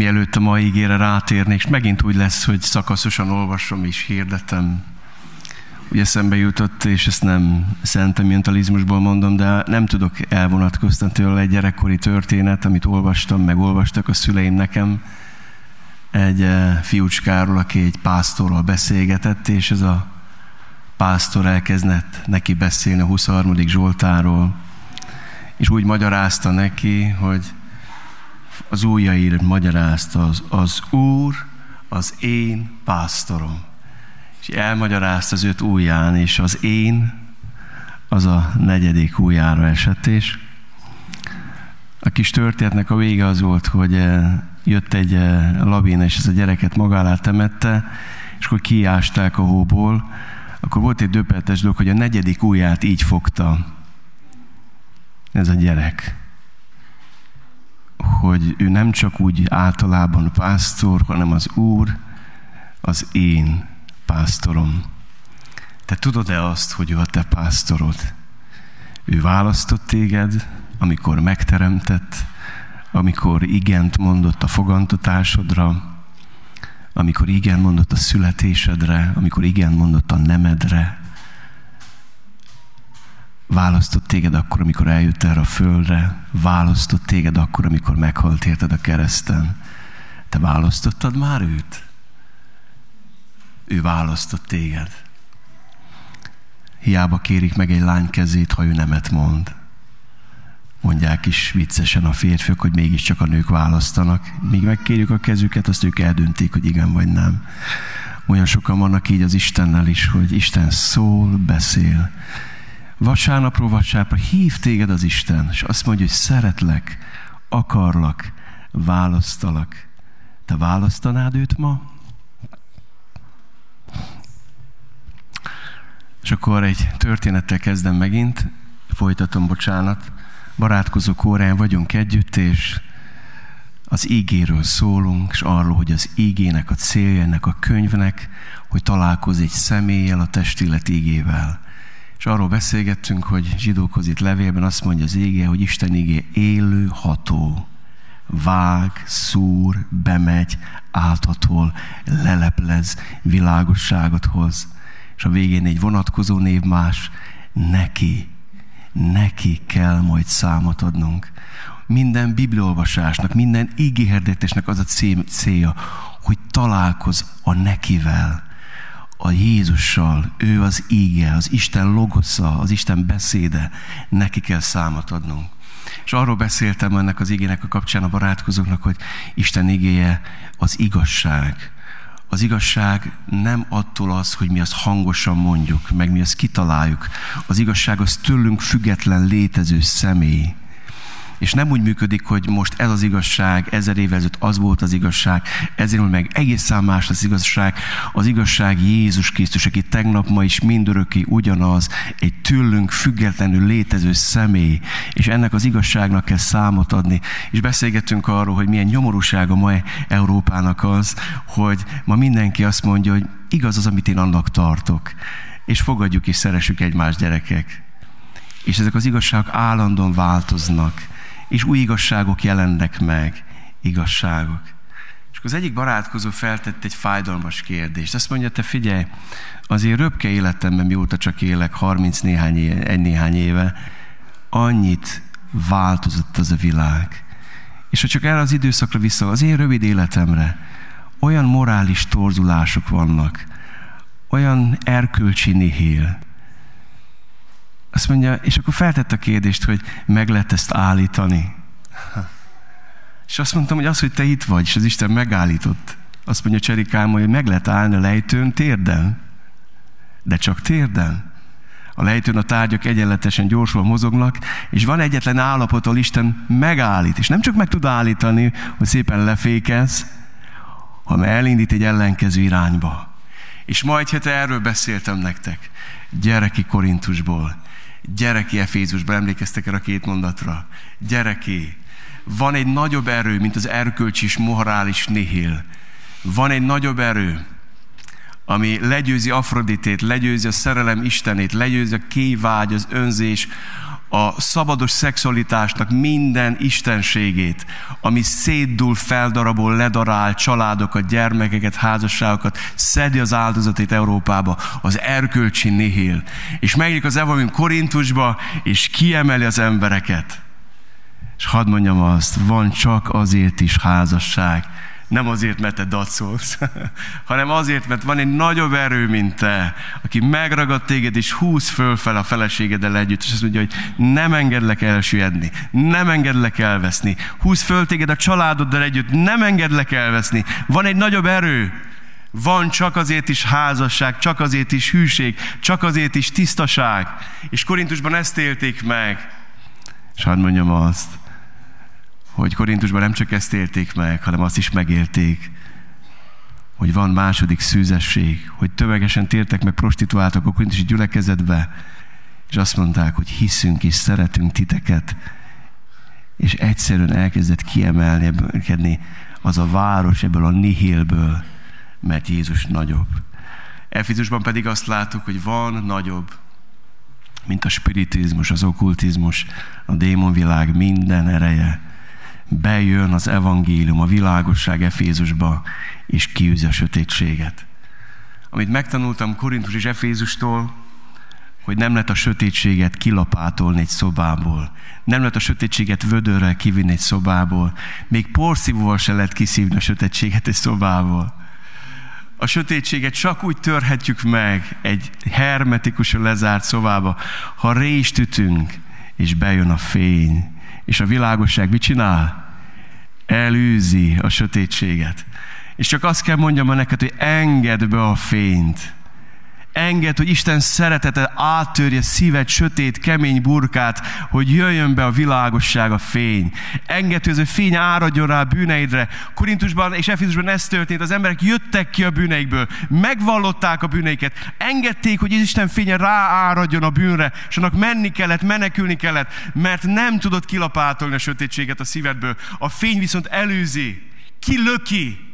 mielőtt a mai ígére rátérnék, és megint úgy lesz, hogy szakaszosan olvasom és hirdetem. Ugye eszembe jutott, és ezt nem szentimentalizmusból mondom, de nem tudok elvonatkoztatni tőle egy gyerekkori történet, amit olvastam, meg olvastak a szüleim nekem. Egy eh, fiúcskáról, aki egy pásztorral beszélgetett, és ez a pásztor elkezdett neki beszélni a 23. Zsoltáról, és úgy magyarázta neki, hogy az ujjaira magyarázta az, az Úr, az én pásztorom. És elmagyarázta az öt ujján, és az én az a negyedik ujjára esett, és a kis történetnek a vége az volt, hogy eh, jött egy eh, labina, és ez a gyereket magá temette, és akkor kiásták a hóból, akkor volt egy döbbenetes dolog, hogy a negyedik ujját így fogta ez a gyerek hogy ő nem csak úgy általában pásztor, hanem az Úr az én pásztorom. Te tudod-e azt, hogy ő a te pásztorod? Ő választott téged, amikor megteremtett, amikor igent mondott a fogantatásodra, amikor igen mondott a születésedre, amikor igen mondott a nemedre, Választott téged akkor, amikor eljött erre a földre. Választott téged akkor, amikor meghalt érted a kereszten. Te választottad már őt? Ő választott téged. Hiába kérik meg egy lány kezét, ha ő nemet mond. Mondják is viccesen a férfiak, hogy mégiscsak a nők választanak. Míg megkérjük a kezüket, azt ők eldöntik, hogy igen vagy nem. Olyan sokan vannak így az Istennel is, hogy Isten szól, beszél vasárnapról vasárnapra hív téged az Isten, és azt mondja, hogy szeretlek, akarlak, választalak. Te választanád őt ma? És akkor egy történettel kezdem megint, folytatom, bocsánat. Barátkozó kórán vagyunk együtt, és az ígéről szólunk, és arról, hogy az ígének a célja ennek a könyvnek, hogy találkoz egy személlyel, a testület ígével. És arról beszélgettünk, hogy zsidókhoz itt levélben azt mondja az ége, hogy Isten igé élő, ható, vág, szúr, bemegy, áthatol, leleplez, világosságot hoz. És a végén egy vonatkozó név más, neki, neki kell majd számot adnunk. Minden bibliolvasásnak, minden ígérdetésnek az a célja, hogy találkoz a nekivel, a Jézussal, ő az íge, az Isten logosza, az Isten beszéde, neki kell számot adnunk. És arról beszéltem ennek az igének a kapcsán a barátkozóknak, hogy Isten igéje az igazság. Az igazság nem attól az, hogy mi azt hangosan mondjuk, meg mi azt kitaláljuk. Az igazság az tőlünk független létező személy. És nem úgy működik, hogy most ez az igazság, ezer évvel ezelőtt az volt az igazság, ezért meg egészen más az igazság. Az igazság Jézus Krisztus, aki tegnap, ma is mindörökké ugyanaz, egy tőlünk függetlenül létező személy, és ennek az igazságnak kell számot adni. És beszélgettünk arról, hogy milyen nyomorúság a mai Európának az, hogy ma mindenki azt mondja, hogy igaz az, amit én annak tartok. És fogadjuk és szeressük egymást gyerekek. És ezek az igazságok állandóan változnak és új igazságok jelennek meg. Igazságok. És akkor az egyik barátkozó feltett egy fájdalmas kérdést. Azt mondja, te figyelj, azért röpke életemben, mióta csak élek, 30 néhány éve, egy néhány éve, annyit változott az a világ. És ha csak erre az időszakra vissza, az én rövid életemre, olyan morális torzulások vannak, olyan erkölcsi nihél, azt mondja, és akkor feltett a kérdést, hogy meg lehet ezt állítani. És azt mondtam, hogy az, hogy te itt vagy, és az Isten megállított. Azt mondja Cserikám, hogy meg lehet állni a lejtőn térden. De csak térden. A lejtőn a tárgyak egyenletesen gyorsul mozognak, és van egyetlen állapot, ahol Isten megállít. És nem csak meg tud állítani, hogy szépen lefékez, hanem elindít egy ellenkező irányba. És majd egy hete erről beszéltem nektek, gyereki Korintusból. Gyereki Efézusban, emlékeztek erre a két mondatra? Gyereki, van egy nagyobb erő, mint az erkölcsi és morális nihil. Van egy nagyobb erő, ami legyőzi Afroditét, legyőzi a szerelem istenét, legyőzi a kévágy, az önzés, a szabados szexualitásnak minden istenségét, ami szétdul, feldarabol, ledarál családokat, gyermekeket, házasságokat, szedi az áldozatét Európába, az erkölcsi nihil. És megjelenik az evangélium Korintusba, és kiemeli az embereket. És hadd mondjam azt, van csak azért is házasság, nem azért, mert te dacolsz, hanem azért, mert van egy nagyobb erő, mint te, aki megragad téged, és húz fölfel a feleségeddel együtt, és azt mondja, hogy nem engedlek elsüllyedni, nem engedlek elveszni. Húz föl téged a családoddal együtt, nem engedlek elveszni. Van egy nagyobb erő, van csak azért is házasság, csak azért is hűség, csak azért is tisztaság. És Korintusban ezt élték meg. És hadd mondjam azt, hogy Korintusban nem csak ezt élték meg, hanem azt is megélték, hogy van második szűzesség, hogy tömegesen tértek meg prostituáltak a korintusi gyülekezetbe, és azt mondták, hogy hiszünk és szeretünk titeket, és egyszerűen elkezdett kiemelni az a város ebből a nihilből, mert Jézus nagyobb. Efizusban pedig azt láttuk, hogy van nagyobb, mint a spiritizmus, az okkultizmus, a démonvilág minden ereje, bejön az evangélium, a világosság Efézusba, és kiűzi a sötétséget. Amit megtanultam Korintus és Efézustól, hogy nem lehet a sötétséget kilapátolni egy szobából. Nem lehet a sötétséget vödörrel kivinni egy szobából. Még porszívóval se lehet kiszívni a sötétséget egy szobából. A sötétséget csak úgy törhetjük meg egy hermetikusan lezárt szobába, ha rést ütünk, és bejön a fény, és a világosság mit csinál? Elűzi a sötétséget. És csak azt kell mondjam neked, hogy engedd be a fényt. Engedd, hogy Isten szeretete áttörje szíved sötét, kemény burkát, hogy jöjjön be a világosság, a fény. Engedd, hogy ez a fény áradjon rá a bűneidre. Korintusban és Efizusban ez történt. Az emberek jöttek ki a bűneikből, megvallották a bűneiket, engedték, hogy Isten fénye rááradjon a bűnre, és annak menni kellett, menekülni kellett, mert nem tudott kilapátolni a sötétséget a szívedből. A fény viszont előzi, kilöki,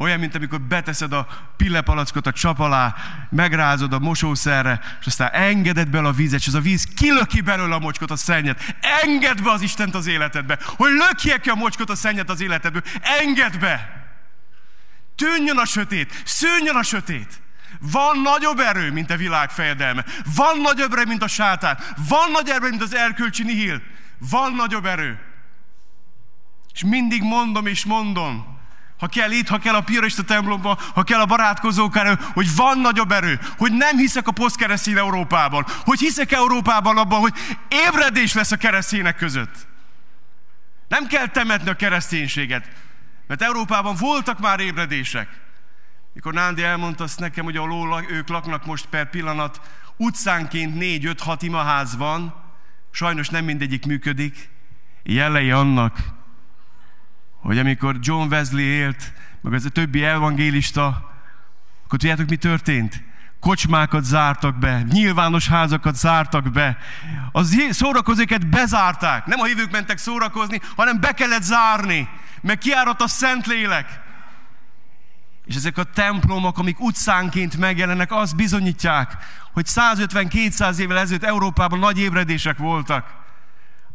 olyan, mint amikor beteszed a pillepalackot a csap alá, megrázod a mosószerre, és aztán engeded bele a vízet, és az a víz kilöki belőle a mocskot, a szennyet. Engedd be az Istent az életedbe, hogy lökje ki a mocskot, a szennyet az életedből. Engedd be! Tűnjön a sötét, szűnjön a sötét. Van nagyobb erő, mint a világ fejedelme. Van nagyobb erő, mint a sátán. Van nagyobb erő, mint az erkölcsi nihil. Van nagyobb erő. És mindig mondom és mondom, ha kell itt, ha kell a Piarista templomban, ha kell a barátkozók erő, hogy van nagyobb erő, hogy nem hiszek a posztkeresztény Európában, hogy hiszek Európában abban, hogy ébredés lesz a keresztények között. Nem kell temetni a kereszténységet, mert Európában voltak már ébredések. Mikor Nándi elmondta azt nekem, hogy ahol ők laknak most per pillanat, utcánként négy-öt-hat imaház van, sajnos nem mindegyik működik, jelei annak, hogy amikor John Wesley élt, meg az a többi evangélista, akkor tudjátok, mi történt? Kocsmákat zártak be, nyilvános házakat zártak be, az szórakozóket bezárták. Nem a hívők mentek szórakozni, hanem be kellett zárni, mert kiáradt a Szentlélek. És ezek a templomok, amik utcánként megjelennek, azt bizonyítják, hogy 150-200 évvel ezelőtt Európában nagy ébredések voltak.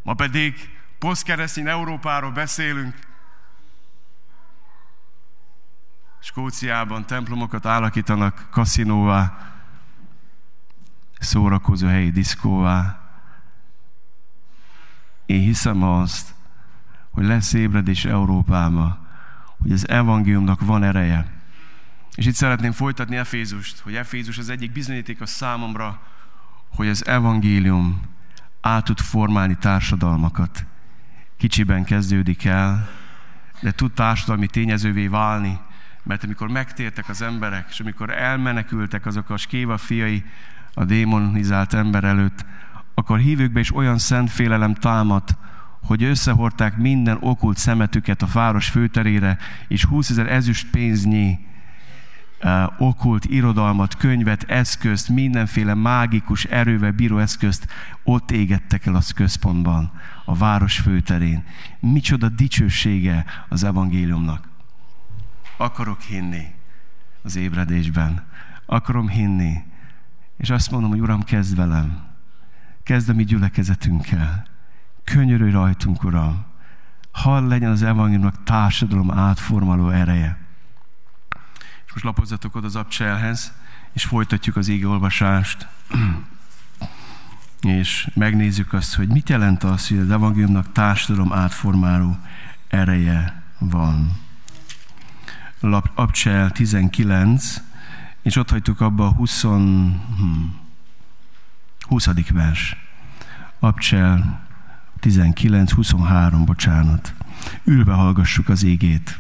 Ma pedig posztkeresztény Európáról beszélünk, Skóciában templomokat alakítanak kaszinóvá, szórakozó helyi diszkóvá. Én hiszem azt, hogy lesz ébredés Európába, hogy az evangéliumnak van ereje. És itt szeretném folytatni Efézust, hogy Efézus az egyik bizonyíték a számomra, hogy az evangélium át tud formálni társadalmakat. Kicsiben kezdődik el, de tud társadalmi tényezővé válni, mert amikor megtértek az emberek, és amikor elmenekültek azok a skéva fiai a démonizált ember előtt, akkor hívőkbe is olyan szent félelem támadt, hogy összehordták minden okult szemetüket a város főterére, és 20 ezer ezüst pénznyi uh, okult irodalmat, könyvet, eszközt, mindenféle mágikus erővel bíró eszközt ott égettek el az központban, a város főterén. Micsoda dicsősége az evangéliumnak akarok hinni az ébredésben. Akarom hinni. És azt mondom, hogy Uram, kezd velem. kezd a mi gyülekezetünkkel. Könyörülj rajtunk, Uram. Hadd legyen az evangéliumnak társadalom átformaló ereje. És most lapozzatok oda az abcselhez, és folytatjuk az ége olvasást. és megnézzük azt, hogy mit jelent az, hogy az evangéliumnak társadalom átformáló ereje van. Abcsel 19, és ott hagytuk abba a 20, hmm, 20. vers. Abcsel 19, 23, bocsánat. Ülve hallgassuk az égét.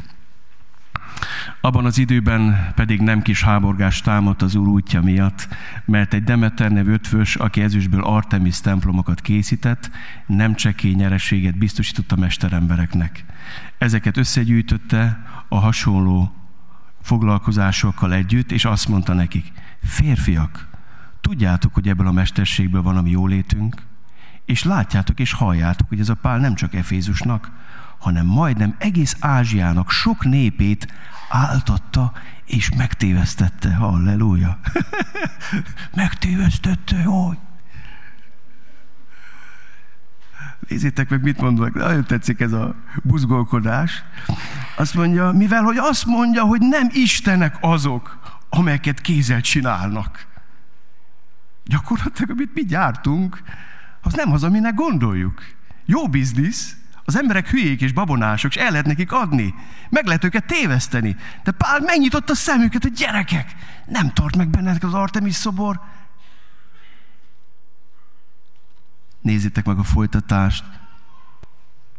Abban az időben pedig nem kis háborgás támadt az úr útja miatt, mert egy Demeter nevű ötvös, aki ezüstből Artemis templomokat készített, nem csekély nyereséget biztosított a mesterembereknek. Ezeket összegyűjtötte a hasonló foglalkozásokkal együtt, és azt mondta nekik, férfiak, tudjátok, hogy ebből a mesterségből van a mi jólétünk, és látjátok és halljátok, hogy ez a pál nem csak Efézusnak, hanem majdnem egész Ázsiának sok népét áltatta és megtévesztette. Halleluja! megtévesztette, hogy? Nézzétek meg, mit mondok. Nagyon tetszik ez a buzgolkodás. Azt mondja, mivel hogy azt mondja, hogy nem Istenek azok, amelyeket kézzel csinálnak. Gyakorlatilag, amit mi gyártunk, az nem az, aminek gondoljuk. Jó biznisz, az emberek hülyék és babonások, és el lehet nekik adni. Meg lehet őket téveszteni. De Pál megnyitotta a szemüket, hogy gyerekek, nem tart meg benneteket az Artemis szobor. Nézzétek meg a folytatást.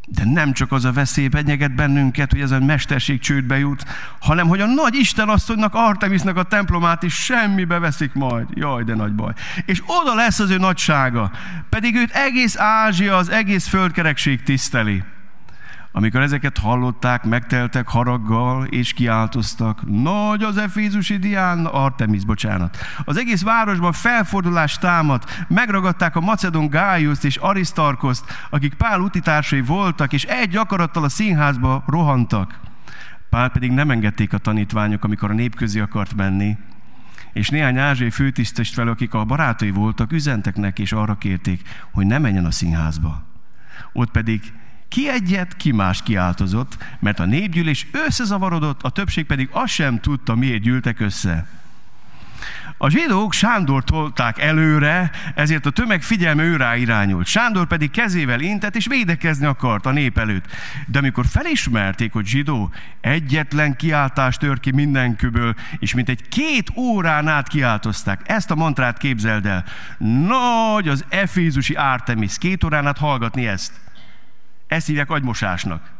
De nem csak az a veszély penyeget bennünket, hogy ez a mesterség csődbe jut, hanem hogy a nagy Isten asszonynak, Artemisnak a templomát is semmibe veszik majd. Jaj, de nagy baj. És oda lesz az ő nagysága. Pedig őt egész Ázsia, az egész földkerekség tiszteli. Amikor ezeket hallották, megteltek haraggal, és kiáltoztak. Nagy az Efézusi Dián, Artemis, bocsánat. Az egész városban felfordulás támadt, megragadták a Macedon Gájuszt és Aristarkoszt, akik Pál utitársai voltak, és egy akarattal a színházba rohantak. Pál pedig nem engedték a tanítványok, amikor a nép közé akart menni, és néhány ázsiai főtisztest fel, akik a barátai voltak, üzentek neki, és arra kérték, hogy ne menjen a színházba. Ott pedig ki egyet, ki más kiáltozott, mert a népgyűlés összezavarodott, a többség pedig azt sem tudta, miért gyűltek össze. A zsidók Sándor tolták előre, ezért a tömeg figyelme őrá irányult. Sándor pedig kezével intett és védekezni akart a nép előtt. De amikor felismerték, hogy zsidó, egyetlen kiáltást tör ki mindenkiből, és mint egy két órán át kiáltozták. Ezt a mantrát képzeld el. Nagy az Efézusi Artemis. Két órán át hallgatni ezt. Ezt hívják agymosásnak.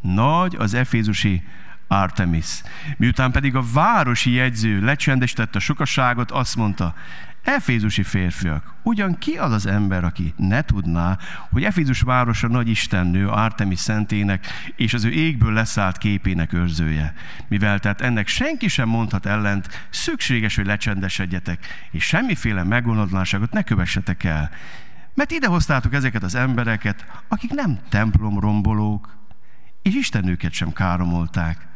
Nagy az efézusi Artemis. Miután pedig a városi jegyző lecsendesítette a sokasságot, azt mondta, Efézusi férfiak, ugyan ki az az ember, aki ne tudná, hogy Efézus városa nagy istennő, Artemis szentének és az ő égből leszállt képének őrzője. Mivel tehát ennek senki sem mondhat ellent, szükséges, hogy lecsendesedjetek, és semmiféle meggondolásságot ne kövessetek el. Mert ide hoztátok ezeket az embereket, akik nem templom rombolók, és Isten őket sem káromolták.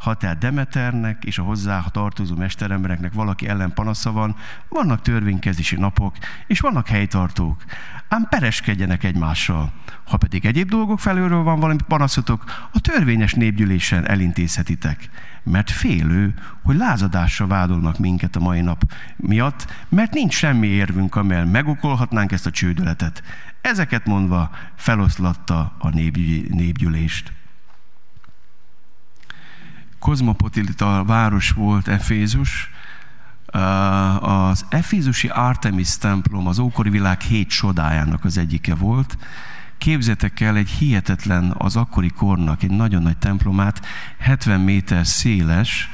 Ha tehát Demeternek és a hozzá tartozó mesterembereknek valaki ellen panasza van, vannak törvénykezési napok, és vannak helytartók. Ám pereskedjenek egymással. Ha pedig egyéb dolgok felőről van valami panaszotok, a törvényes népgyűlésen elintézhetitek mert félő, hogy lázadásra vádolnak minket a mai nap miatt, mert nincs semmi érvünk, amely megokolhatnánk ezt a csődöletet. Ezeket mondva feloszlatta a népgyűlést. Kozmopolita város volt Efézus, az Efézusi Artemis templom az ókori világ hét csodájának az egyike volt, Képzetek el egy hihetetlen, az akkori kornak egy nagyon nagy templomát, 70 méter széles,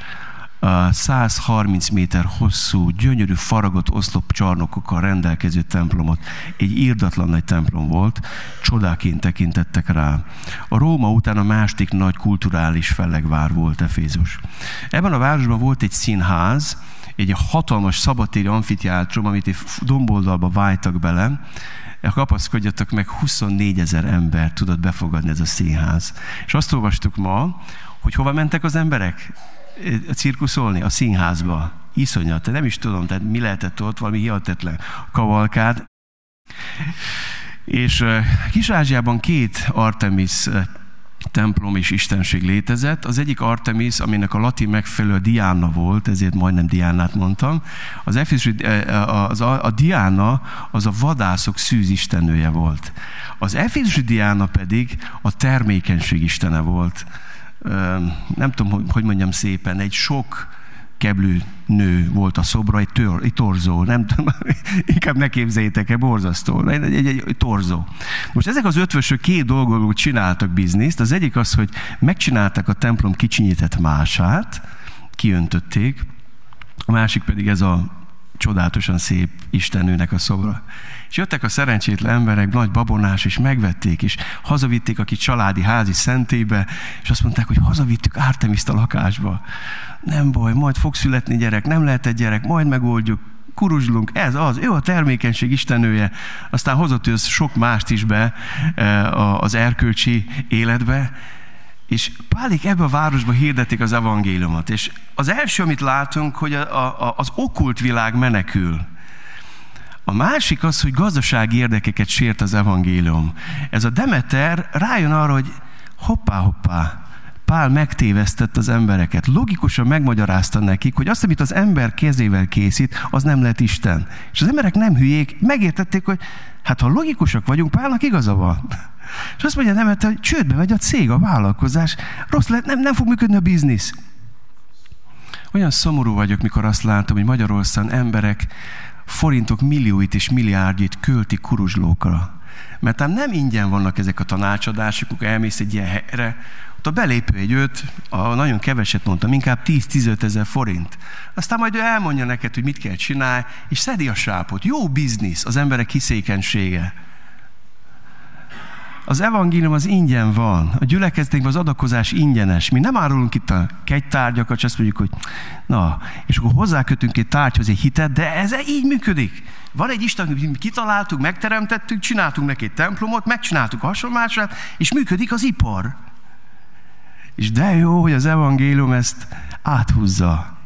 130 méter hosszú, gyönyörű faragott oszlopcsarnokokkal rendelkező templomot. Egy írdatlan nagy templom volt, csodáként tekintettek rá. A Róma után a másik nagy kulturális fellegvár volt Efézus. Ebben a városban volt egy színház, egy hatalmas szabatéri amfiteátrum, amit egy domboldalba vájtak bele, kapaszkodjatok meg, 24 ezer ember tudott befogadni ez a színház. És azt olvastuk ma, hogy hova mentek az emberek cirkuszolni? A színházba. Iszonyat, nem is tudom, tehát mi lehetett ott, valami hihetetlen kavalkád. És Kis-Ázsiában két Artemis templom és istenség létezett. Az egyik Artemis, aminek a latin megfelelő Diana volt, ezért majdnem Diánát mondtam. Az Efézusi, az a, a Diana az a vadászok szűzistenője volt. Az Efézusi Diana pedig a termékenység istene volt. Nem tudom, hogy mondjam szépen, egy sok keblű nő volt a szobra, egy, tör, egy torzó, nem tudom, inkább ne képzeljétek el, borzasztó, egy, egy, egy, egy torzó. Most ezek az ötvösök két dolgot csináltak bizniszt, az egyik az, hogy megcsinálták a templom kicsinyített mását, kiöntötték, a másik pedig ez a csodálatosan szép Istennőnek a szobra. És jöttek a szerencsétlen emberek, nagy babonás, és megvették, és hazavitték a kis családi házi szentébe, és azt mondták, hogy hazavittük Ártemiszt a lakásba. Nem baj, majd fog születni gyerek, nem lehet egy gyerek, majd megoldjuk, kuruzslunk, ez az, ő a termékenység istenője. Aztán hozott ő sok mást is be eh, az erkölcsi életbe, és Pálik ebbe a városba hirdetik az evangéliumot. És az első, amit látunk, hogy a, a, az okkult világ menekül. A másik az, hogy gazdasági érdekeket sért az evangélium. Ez a Demeter rájön arra, hogy hoppá, hoppá, Pál megtévesztett az embereket. Logikusan megmagyarázta nekik, hogy azt, amit az ember kezével készít, az nem lehet Isten. És az emberek nem hülyék, megértették, hogy hát ha logikusak vagyunk, Pálnak igaza van. És azt mondja, nem, hogy csődbe megy a cég, a vállalkozás, rossz lehet, nem, nem fog működni a biznisz. Olyan szomorú vagyok, mikor azt látom, hogy Magyarországon emberek forintok millióit és milliárdjét költi kuruzslókra. Mert nem ingyen vannak ezek a tanácsadások, elmész egy ilyen helyre, ott a belépő egy öt, a nagyon keveset mondtam, inkább 10-15 ezer forint. Aztán majd ő elmondja neked, hogy mit kell csinálni, és szedi a sápot. Jó biznisz, az emberek hiszékenysége. Az evangélium az ingyen van. A gyülekezetünkben az adakozás ingyenes. Mi nem árulunk itt a kegytárgyakat, és azt mondjuk, hogy na, és akkor hozzákötünk egy tárgyhoz egy hitet, de ez így működik. Van egy Isten, kitaláltuk, megteremtettük, csináltunk neki egy templomot, megcsináltuk a hasonlását, és működik az ipar. És de jó, hogy az evangélium ezt áthúzza.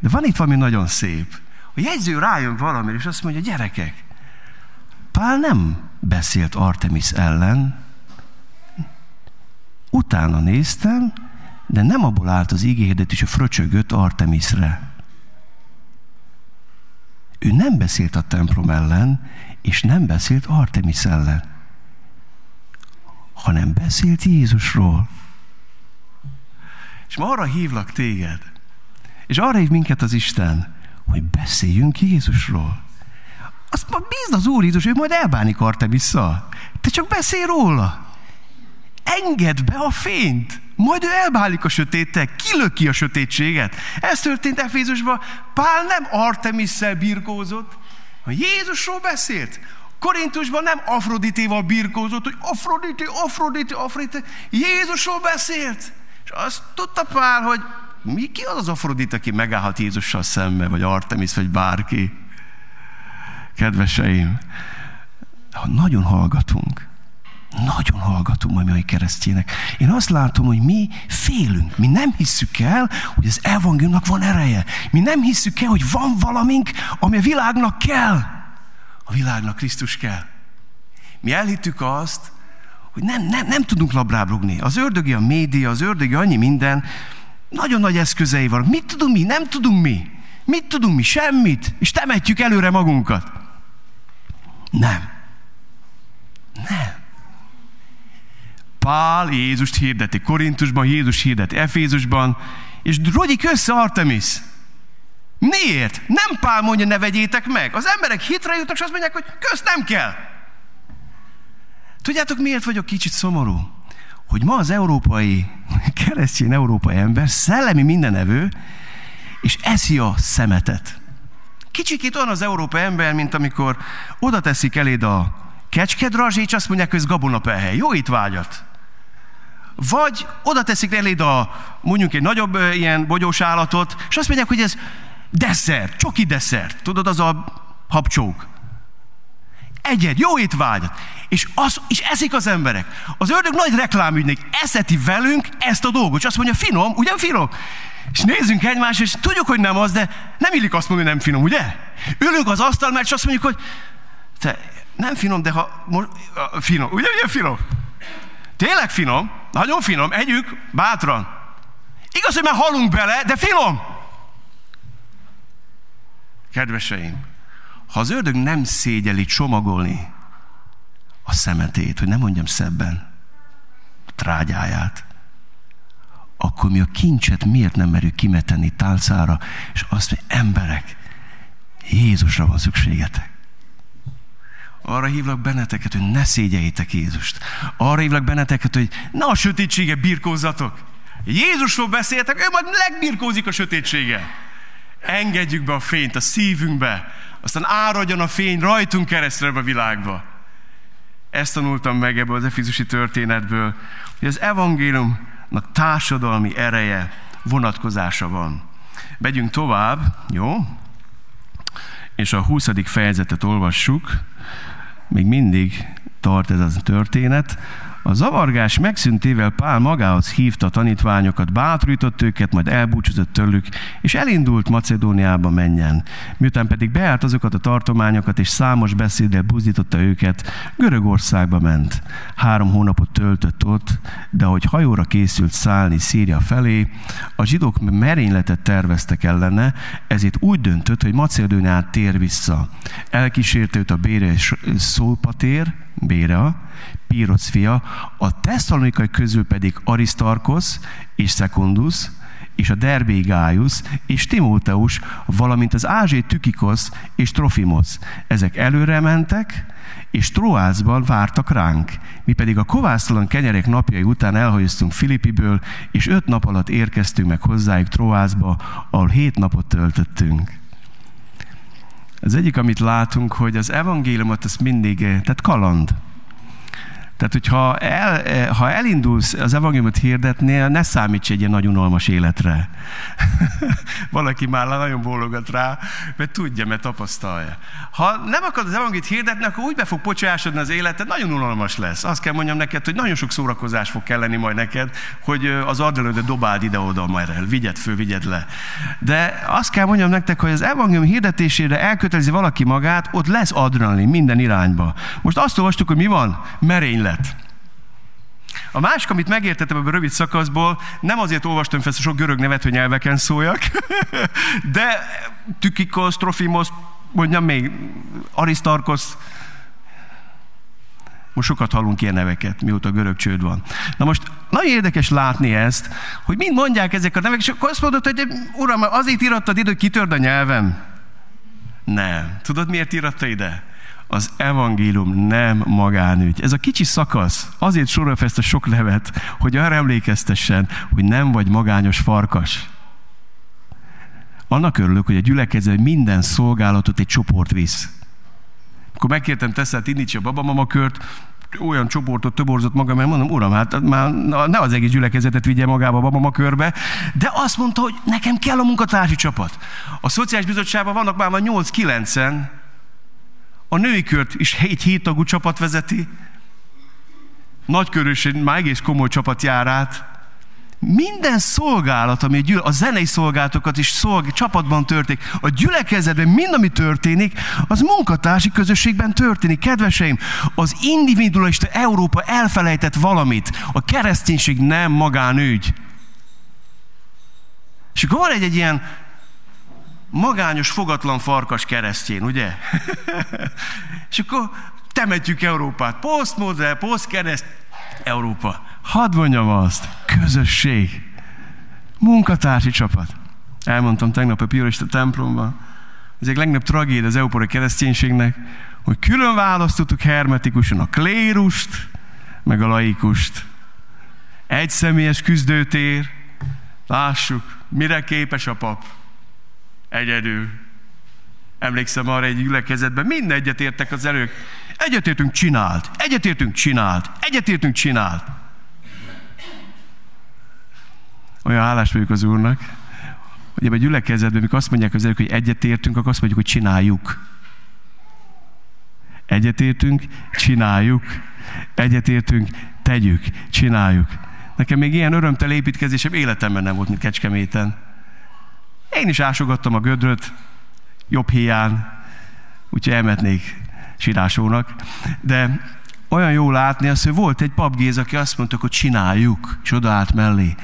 De van itt valami nagyon szép. A jegyző rájön valamire, és azt mondja, gyerekek, Pál nem beszélt Artemis ellen, utána néztem, de nem abból állt az ígérdet, és a fröcsögött Artemisre. Ő nem beszélt a templom ellen, és nem beszélt Artemis ellen, hanem beszélt Jézusról. És ma arra hívlak téged, és arra hív minket az Isten, hogy beszéljünk Jézusról. Azt ma bízd az Úr Jézus, hogy majd elbánik Artemisszal. Te csak beszélj róla. Engedd be a fényt. Majd ő elbálik a sötéttel, kilöki a sötétséget. Ez történt Efézusban. Pál nem Artemisszel birkózott, hanem Jézusról beszélt. Korintusban nem Afroditéval birkózott, hogy Afrodité, Afrodité, Afrodité. Jézusról beszélt. És azt tudta Pál, hogy mi ki az az Afrodit, aki megállhat Jézussal szembe, vagy Artemis, vagy bárki. Kedveseim, ha nagyon hallgatunk, nagyon hallgatunk a mai keresztjének. Én azt látom, hogy mi félünk. Mi nem hisszük el, hogy az evangéliumnak van ereje. Mi nem hisszük el, hogy van valamink, ami a világnak kell. A világnak Krisztus kell. Mi elhittük azt, hogy nem, nem, nem tudunk labrábrugni. Az ördögi a média, az ördögi annyi minden, nagyon nagy eszközei vannak. Mit tudunk mi? Nem tudunk mi. Mit tudunk mi? Semmit. És temetjük előre magunkat. Nem. Nem. Pál Jézust hirdeti, Korintusban Jézus hirdeti, Efézusban, és rogyik össze Artemis. Miért? Nem Pál mondja, ne vegyétek meg. Az emberek hitre jutnak, és azt mondják, hogy közt nem kell. Tudjátok, miért vagyok kicsit szomorú? Hogy ma az európai, keresztény európai ember szellemi mindenevő, és eszi a szemetet. Kicsikét olyan az európai ember, mint amikor oda teszik eléd a kecskedrazs, és azt mondják, hogy ez gabonapelhely. Jó itt vágyat. Vagy oda teszik eléd a, mondjuk egy nagyobb ilyen bogyós állatot, és azt mondják, hogy ez desszert, csoki desszert. Tudod, az a habcsók. Egyed, jó étvágyat, és, az, és eszik az emberek. Az ördög nagy reklámügynek eszeti velünk ezt a dolgot, és azt mondja, finom, ugye finom? És nézzünk egymásra, és tudjuk, hogy nem az, de nem illik azt mondani, hogy nem finom, ugye? Ülünk az asztal, mert azt mondjuk, hogy te, nem finom, de ha most, finom, ugye milyen finom? Tényleg finom, nagyon finom, együk, bátran. Igaz, hogy már halunk bele, de finom. Kedveseim, ha az ördög nem szégyeli csomagolni a szemetét, hogy nem mondjam szebben, trágyáját, akkor mi a kincset miért nem merjük kimeteni tálcára, és azt mondja, emberek, Jézusra van szükségetek. Arra hívlak benneteket, hogy ne szégyeljétek Jézust. Arra hívlak benneteket, hogy ne a sötétsége birkózzatok. Jézusról beszéltek, ő majd legbirkózik a sötétsége. Engedjük be a fényt a szívünkbe, aztán áradjon a fény rajtunk keresztre a világba. Ezt tanultam meg ebből az Efizusi történetből, hogy az evangéliumnak társadalmi ereje, vonatkozása van. Megyünk tovább, jó? És a 20. fejezetet olvassuk, még mindig tart ez a történet. A zavargás megszüntével Pál magához hívta a tanítványokat, bátorított őket, majd elbúcsúzott tőlük, és elindult Macedóniába menjen. Miután pedig beállt azokat a tartományokat, és számos beszéddel buzdította őket, Görögországba ment. Három hónapot töltött ott, de ahogy hajóra készült szállni Szíria felé, a zsidók merényletet terveztek ellene, ezért úgy döntött, hogy Macedóniát tér vissza. Elkísérte őt a Bére Szópatér, Bérea, Píroc fia, a tesszalonikai közül pedig Aristarkos és Secundus, és a Derbé Gájusz és Timóteus, valamint az Ázsé Tükikosz és Trofimosz. Ezek előre mentek, és Troászban vártak ránk. Mi pedig a kovásztalan kenyerek napjai után elhajóztunk Filipiből, és öt nap alatt érkeztünk meg hozzájuk Troászba, ahol hét napot töltöttünk. Az egyik, amit látunk, hogy az evangéliumot az mindig, tehát kaland. Tehát, hogyha el, ha elindulsz az evangéliumot hirdetnél, ne számíts egy ilyen nagy unalmas életre. Valaki már nagyon bólogat rá, mert tudja, mert tapasztalja. Ha nem akarod az evangéliumot hirdetni, akkor úgy be fog pocsásodni az életed, nagyon unalmas lesz. Azt kell mondjam neked, hogy nagyon sok szórakozás fog kelleni majd neked, hogy az ardelődet dobáld ide-oda majd el, vigyed föl, vigyed le. De azt kell mondjam nektek, hogy az evangélium hirdetésére elkötelezi valaki magát, ott lesz adrenalin minden irányba. Most azt olvastuk, hogy mi van? Merény élet. A másik, amit megértettem ebből a rövid szakaszból, nem azért olvastam fel sok görög nevet, hogy nyelveken szóljak, de Tükikos, Trofimos, mondjam még, Aristarkos, most sokat hallunk ilyen neveket, mióta görög csőd van. Na most nagyon érdekes látni ezt, hogy mind mondják ezek a nevek, és akkor azt mondod, hogy uram, azért írattad ide, hogy kitörd a nyelvem. Nem. Tudod, miért íratta ide? Az evangélium nem magánügy. Ez a kicsi szakasz azért sorol ezt a sok nevet, hogy arra emlékeztessen, hogy nem vagy magányos farkas. Annak örülök, hogy a gyülekező minden szolgálatot egy csoport visz. Akkor megkértem Tesszát, indítsa a babamama kört, olyan csoportot töborzott maga, mert mondom, uram, hát már ne az egész gyülekezetet vigye magába a babama körbe, de azt mondta, hogy nekem kell a munkatársi csapat. A Szociális Bizottságban vannak már 8-9-en, a női kört is egy héttagú csapat vezeti. Nagykörös, már egész komoly csapat jár át. Minden szolgálat, ami gyűl, a zenei szolgálatokat is szolg, csapatban történik, a gyülekezetben mind, ami történik, az munkatársi közösségben történik. Kedveseim, az individualista Európa elfelejtett valamit. A kereszténység nem magánügy. És akkor van egy, egy ilyen magányos, fogatlan farkas keresztjén, ugye? és akkor temetjük Európát. Postmodell, postkereszt, Európa. Hadd mondjam azt, közösség, munkatársi csapat. Elmondtam tegnap a Piorista templomban, ez egy legnagyobb tragédia az eupori kereszténységnek, hogy külön választottuk hermetikusan a klérust, meg a laikust. Egy személyes küzdőtér, lássuk, mire képes a pap. Egyedül. Emlékszem arra egy gyülekezetben, mind egyetértek az erők. Egyetértünk, csinált. Egyetértünk, csinált. Egyetértünk, csinált. Olyan hálás vagyok az Úrnak, hogy ebben a gyülekezetben, amikor azt mondják az erők, hogy egyetértünk, akkor azt mondjuk, hogy csináljuk. Egyetértünk, csináljuk. Egyetértünk, tegyük, csináljuk. Nekem még ilyen örömtel építkezésem életemben nem volt, mint Kecskeméten. Én is ásogattam a gödröt, jobb hiány, úgyhogy elmetnék sírásónak. De olyan jó látni azt, hogy volt egy papgéz, aki azt mondta, hogy csináljuk, és odaállt mellé.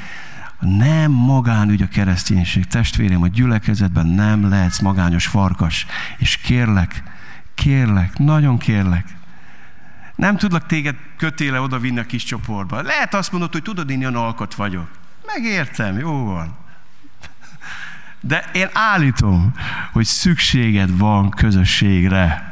Nem magánügy a kereszténység. Testvérem, a gyülekezetben nem lehetsz magányos farkas. És kérlek, kérlek, nagyon kérlek, nem tudlak téged kötéle oda vinni a kis csoportba. Lehet azt mondod, hogy tudod, én olyan alkat vagyok. Megértem, jó van. De én állítom, hogy szükséged van közösségre.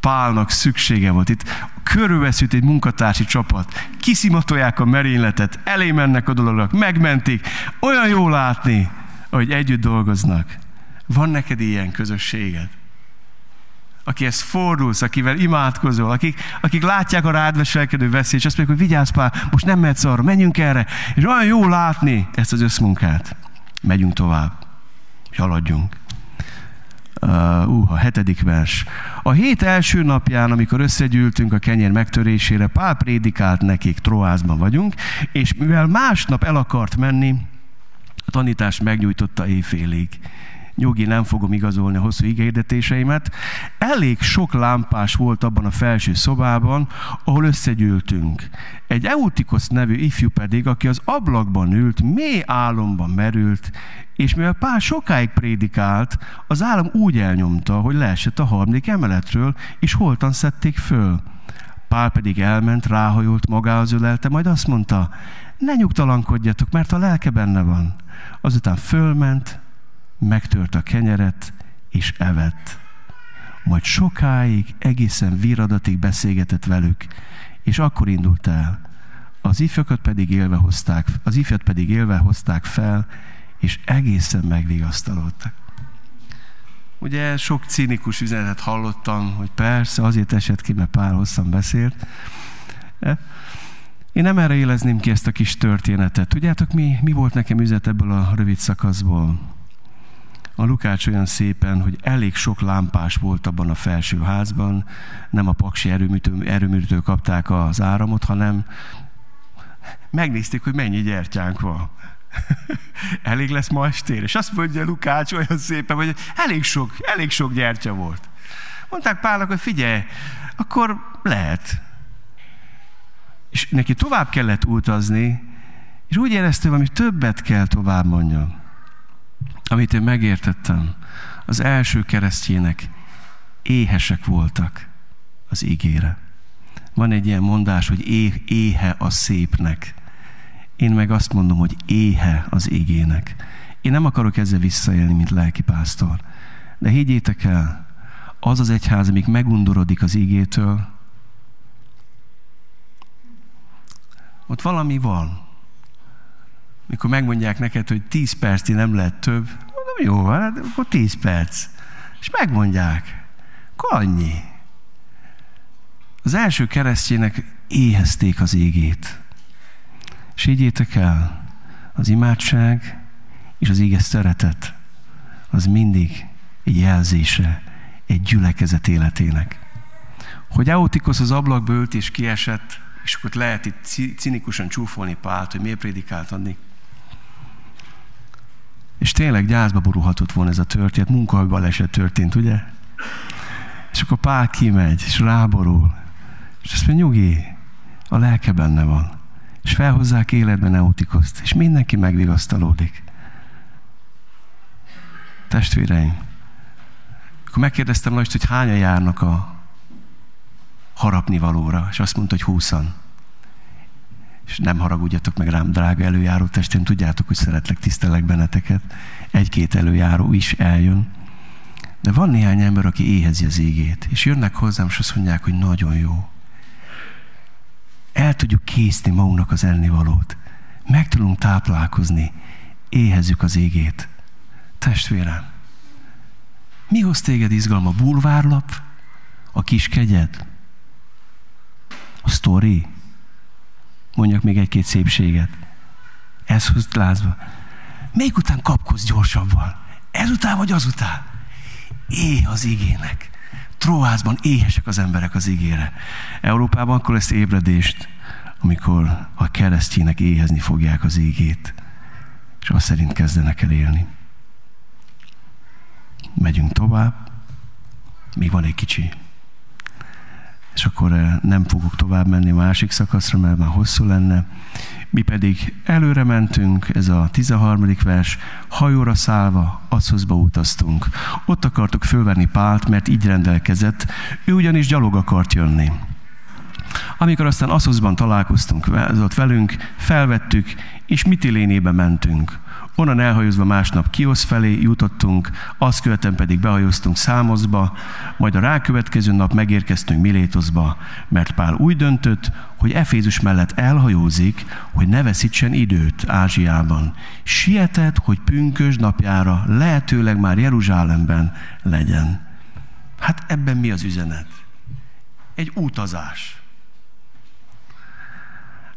Pálnak szüksége volt. Itt körülveszült egy munkatársi csapat, kiszimatolják a merényletet, elé mennek a dolognak, megmentik. Olyan jó látni, hogy együtt dolgoznak. Van neked ilyen közösséged? akihez fordulsz, akivel imádkozol, akik, akik látják a rád veselkedő veszélyt, és azt mondják, hogy vigyázz Pál, most nem mehetsz arra, menjünk erre. És olyan jó látni ezt az összmunkát. Megyünk tovább, és haladjunk. Uh, a hetedik vers. A hét első napján, amikor összegyűltünk a kenyér megtörésére, Pál prédikált nekik, Troázban vagyunk, és mivel másnap el akart menni, a tanítást megnyújtotta éjfélig nyugi, nem fogom igazolni a hosszú igényedetéseimet. Elég sok lámpás volt abban a felső szobában, ahol összegyűltünk. Egy Eutikosz nevű ifjú pedig, aki az ablakban ült, mély álomban merült, és mivel Pál sokáig prédikált, az álom úgy elnyomta, hogy leesett a harmadik emeletről, és holtan szedték föl. Pál pedig elment, ráhajolt, magához ölelte, majd azt mondta, ne nyugtalankodjatok, mert a lelke benne van. Azután fölment, megtört a kenyeret, és evett. Majd sokáig, egészen viradatig beszélgetett velük, és akkor indult el. Az ifjakat pedig élve hozták, az ifjat pedig élve hozták fel, és egészen megvigasztalódtak. Ugye sok cínikus üzenetet hallottam, hogy persze, azért esett ki, mert pár hosszan beszélt. Én nem erre élezném ki ezt a kis történetet. Tudjátok, mi, mi volt nekem üzenet ebből a rövid szakaszból? A Lukács olyan szépen, hogy elég sok lámpás volt abban a felső házban, nem a paksi erőműtől, erőműtől kapták az áramot, hanem megnézték, hogy mennyi gyertyánk van. elég lesz ma estére. És azt mondja Lukács olyan szépen, hogy elég sok, elég sok gyertya volt. Mondták Pálnak, hogy figyelj, akkor lehet. És neki tovább kellett utazni, és úgy érezte, hogy többet kell tovább mondjam amit én megértettem, az első keresztjének éhesek voltak az ígére. Van egy ilyen mondás, hogy éhe a szépnek. Én meg azt mondom, hogy éhe az igének. Én nem akarok ezzel visszaélni, mint lelkipásztor. De higgyétek el, az az egyház, amik megundorodik az ígétől, ott valami van mikor megmondják neked, hogy 10 percig nem lehet több, mondom, jó van, hát akkor 10 perc. És megmondják. Akkor annyi. Az első keresztjének éhezték az égét. És higgyétek el, az imádság és az éges szeretet az mindig egy jelzése egy gyülekezet életének. Hogy Eutikosz az ablakba ült és kiesett, és akkor lehet itt cinikusan csúfolni Pált, hogy miért prédikált adni. És tényleg gyászba borulhatott volna ez a történet, munkahajbaleset történt, ugye? És akkor Pál kimegy, és ráborul. És azt mondja, nyugi, a lelke benne van. És felhozzák életben Eutikoszt, és mindenki megvigasztalódik. Testvéreim, akkor megkérdeztem Lajst, hogy hányan járnak a harapni valóra, és azt mondta, hogy húszan és nem haragudjatok meg rám, drága előjáró testém, tudjátok, hogy szeretlek, tisztelek benneteket. Egy-két előjáró is eljön. De van néhány ember, aki éhezi az égét, és jönnek hozzám, és azt mondják, hogy nagyon jó. El tudjuk készni magunknak az ennivalót. Meg tudunk táplálkozni. Éhezzük az égét. Testvérem, mi hoz téged izgalma? Bulvárlap? A kis kegyed? A sztori? Mondjak még egy-két szépséget. Ez húz lázba. Még után kapkodsz gyorsabban. Ezután vagy azután. Éh az igének. Tróházban éhesek az emberek az ígére. Európában akkor lesz ébredést, amikor a keresztjének éhezni fogják az ígét, és azt szerint kezdenek el élni. Megyünk tovább, még van egy kicsi és akkor eh, nem fogok tovább menni a másik szakaszra, mert már hosszú lenne. Mi pedig előre mentünk, ez a 13. vers, hajóra szállva, Asszoszba utaztunk. Ott akartuk fölvenni Pált, mert így rendelkezett, ő ugyanis gyalog akart jönni. Amikor aztán Asszoszban találkoztunk ott velünk, felvettük, és Mitilénébe mentünk. Onnan elhajózva másnap Kiosz felé jutottunk, azt követően pedig behajóztunk Számoszba, majd a rákövetkező nap megérkeztünk Milétoszba, mert Pál úgy döntött, hogy Efézus mellett elhajózik, hogy ne veszítsen időt Ázsiában. Sietett, hogy pünkös napjára lehetőleg már Jeruzsálemben legyen. Hát ebben mi az üzenet? Egy utazás.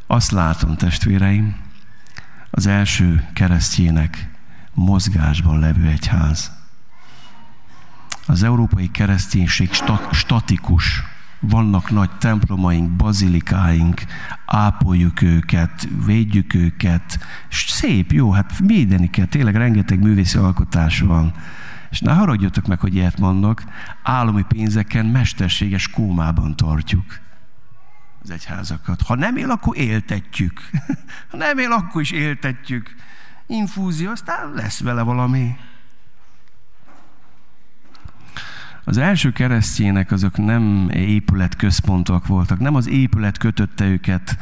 Azt látom, testvéreim, az első keresztjének mozgásban levő egyház. Az európai kereszténység statikus, vannak nagy templomaink, bazilikáink, ápoljuk őket, védjük őket, szép, jó, hát védeni kell, tényleg rengeteg művészi alkotás van. És ne haragudjatok meg, hogy ilyet mondok, állami pénzeken mesterséges kómában tartjuk az egyházakat. Ha nem él, akkor éltetjük. Ha nem él, akkor is éltetjük. Infúzió, aztán lesz vele valami. Az első keresztjének azok nem épület központok voltak, nem az épület kötötte őket,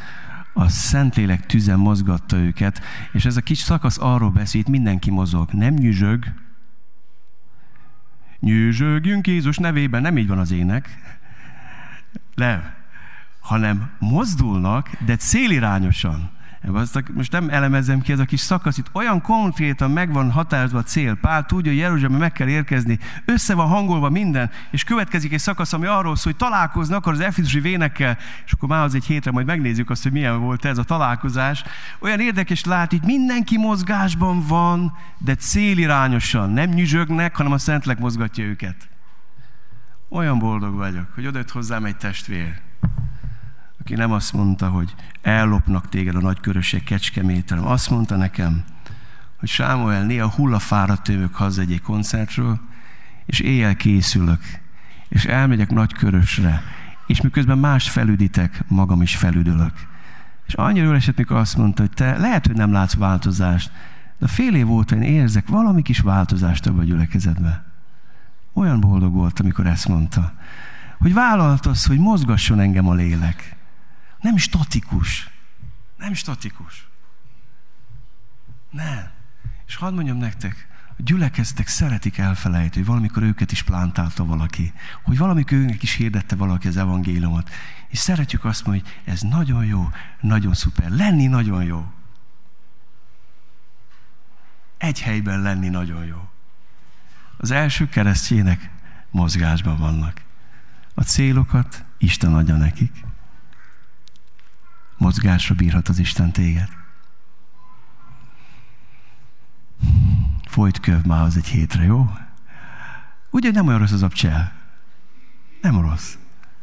a Szentlélek tüze mozgatta őket, és ez a kis szakasz arról beszélt, mindenki mozog, nem nyüzsög. Nyüzsögjünk Jézus nevében, nem így van az ének. Nem hanem mozdulnak, de célirányosan. Most nem elemezem ki ez a kis szakasz, itt olyan konkrétan meg van határozva a cél. Pál tudja, hogy Jeruzsálembe meg kell érkezni, össze van hangolva minden, és következik egy szakasz, ami arról szól, hogy találkozni akar az Efezusi vénekkel, és akkor már az egy hétre majd megnézzük azt, hogy milyen volt ez a találkozás. Olyan érdekes látni, hogy mindenki mozgásban van, de célirányosan, nem nyüzsögnek, hanem a Szentlek mozgatja őket. Olyan boldog vagyok, hogy odajött hozzám egy testvér, aki nem azt mondta, hogy ellopnak téged a nagykörösség kecskeméten, hanem azt mondta nekem, hogy Sámuel, néha hullafáradt jövök haza egy koncertről, és éjjel készülök, és elmegyek nagykörösre, és miközben más felüditek, magam is felüdülök. És annyira jól esett, mikor azt mondta, hogy te lehet, hogy nem látsz változást, de fél év óta én érzek valami kis változást abban a gyülekezetben. Olyan boldog volt, amikor ezt mondta. Hogy vállaltasz, hogy mozgasson engem a lélek. Nem statikus. Nem statikus. Nem. És hadd mondjam nektek, a gyülekeztek szeretik elfelejteni, hogy valamikor őket is plántálta valaki, hogy valamikor őnek is hirdette valaki az evangéliumot. És szeretjük azt mondani, hogy ez nagyon jó, nagyon szuper, lenni nagyon jó. Egy helyben lenni nagyon jó. Az első keresztjének mozgásban vannak. A célokat Isten adja nekik mozgásra bírhat az Isten téged. Folyt köv már az egy hétre, jó? Ugye nem olyan rossz az abcsel? Nem rossz.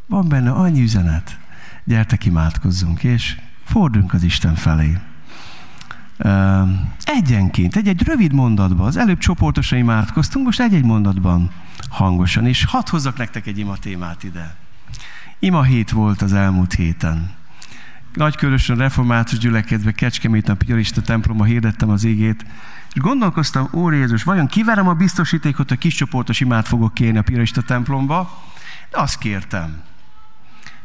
Van benne annyi üzenet. Gyertek, imádkozzunk, és forduljunk az Isten felé. Egyenként, egy-egy rövid mondatban, az előbb csoportosan imádkoztunk, most egy-egy mondatban hangosan, és hadd hozzak nektek egy ima témát ide. Ima hét volt az elmúlt héten. Nagykörösön református gyülekezetbe, Kecskeméten, Piarista templomba hirdettem az ígét, és gondolkoztam, Ó Jézus, vajon kiverem a biztosítékot, hogy kiscsoportos imát fogok kérni a Piarista templomba? De azt kértem.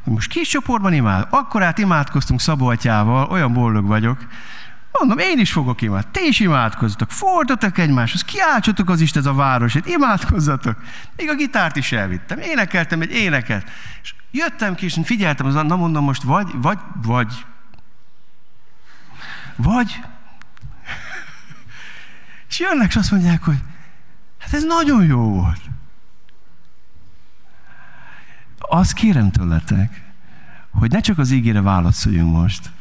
Most kis csoportban imád, akkor át imádkoztunk Szabó atyával, olyan boldog vagyok. Mondom, én is fogok imádni. Te is imádkozzatok, fordultak egymáshoz, kiáltsatok az Isten ez a városét, imádkozzatok. Még a gitárt is elvittem, énekeltem egy éneket. És Jöttem ki, és figyeltem, az, na mondom most, vagy, vagy, vagy, vagy, és jönnek, és azt mondják, hogy hát ez nagyon jó volt. Azt kérem tőletek, hogy ne csak az ígére válaszoljunk most,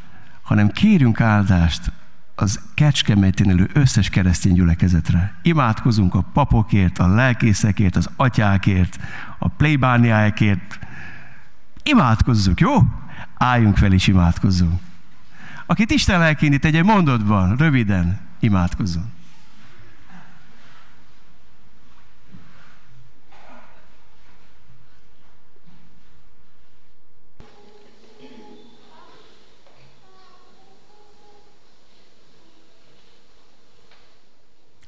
hanem kérjünk áldást az Kecskemétén élő összes keresztény gyülekezetre. Imádkozunk a papokért, a lelkészekért, az atyákért, a plébániákért. Imádkozzunk, jó? Álljunk fel és imádkozzunk. Akit Isten lelkénít, egy mondatban, röviden imádkozzon.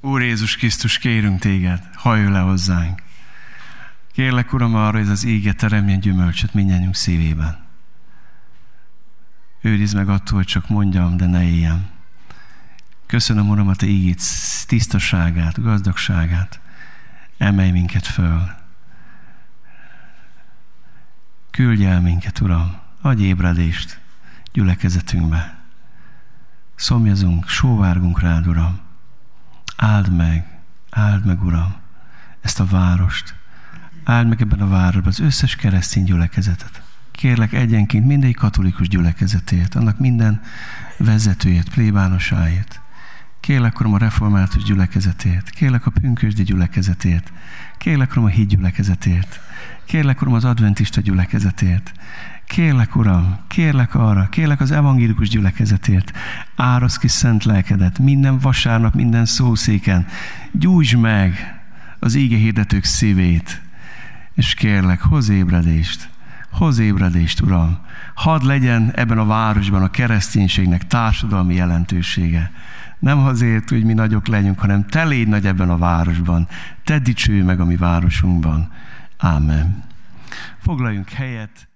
Úr Jézus Krisztus, kérünk téged, hajj le hozzánk. Kérlek, Uram, arra, hogy az ége teremjen gyümölcsöt mindjárt szívében. Őrizd meg attól, hogy csak mondjam, de ne éljem. Köszönöm, Uram, a Te ígét tisztaságát, gazdagságát. Emelj minket föl. Küldj el minket, Uram. Adj ébredést gyülekezetünkbe. Szomjazunk, sóvárgunk rád, Uram. Áld meg, áld meg, Uram, ezt a várost. Áld meg ebben a városban az összes keresztény gyülekezetet. Kérlek egyenként mindegyik katolikus gyülekezetért, annak minden vezetőjét, plébánosáért. Kérlek, Uram, a református gyülekezetért. Kérlek a pünkösdi gyülekezetért. Kérlek, Uram, a híd gyülekezetért. Kérlek, Uram, az adventista gyülekezetért. Kérlek, Uram, kérlek arra, kérlek az evangélikus gyülekezetért, árasz ki szent lelkedet minden vasárnap, minden szószéken, gyújtsd meg az íge hirdetők szívét, és kérlek, hoz ébredést, hoz ébredést, Uram. Hadd legyen ebben a városban a kereszténységnek társadalmi jelentősége. Nem azért, hogy mi nagyok legyünk, hanem te légy nagy ebben a városban. Te dicsőj meg a mi városunkban. Ámen. Foglaljunk helyet.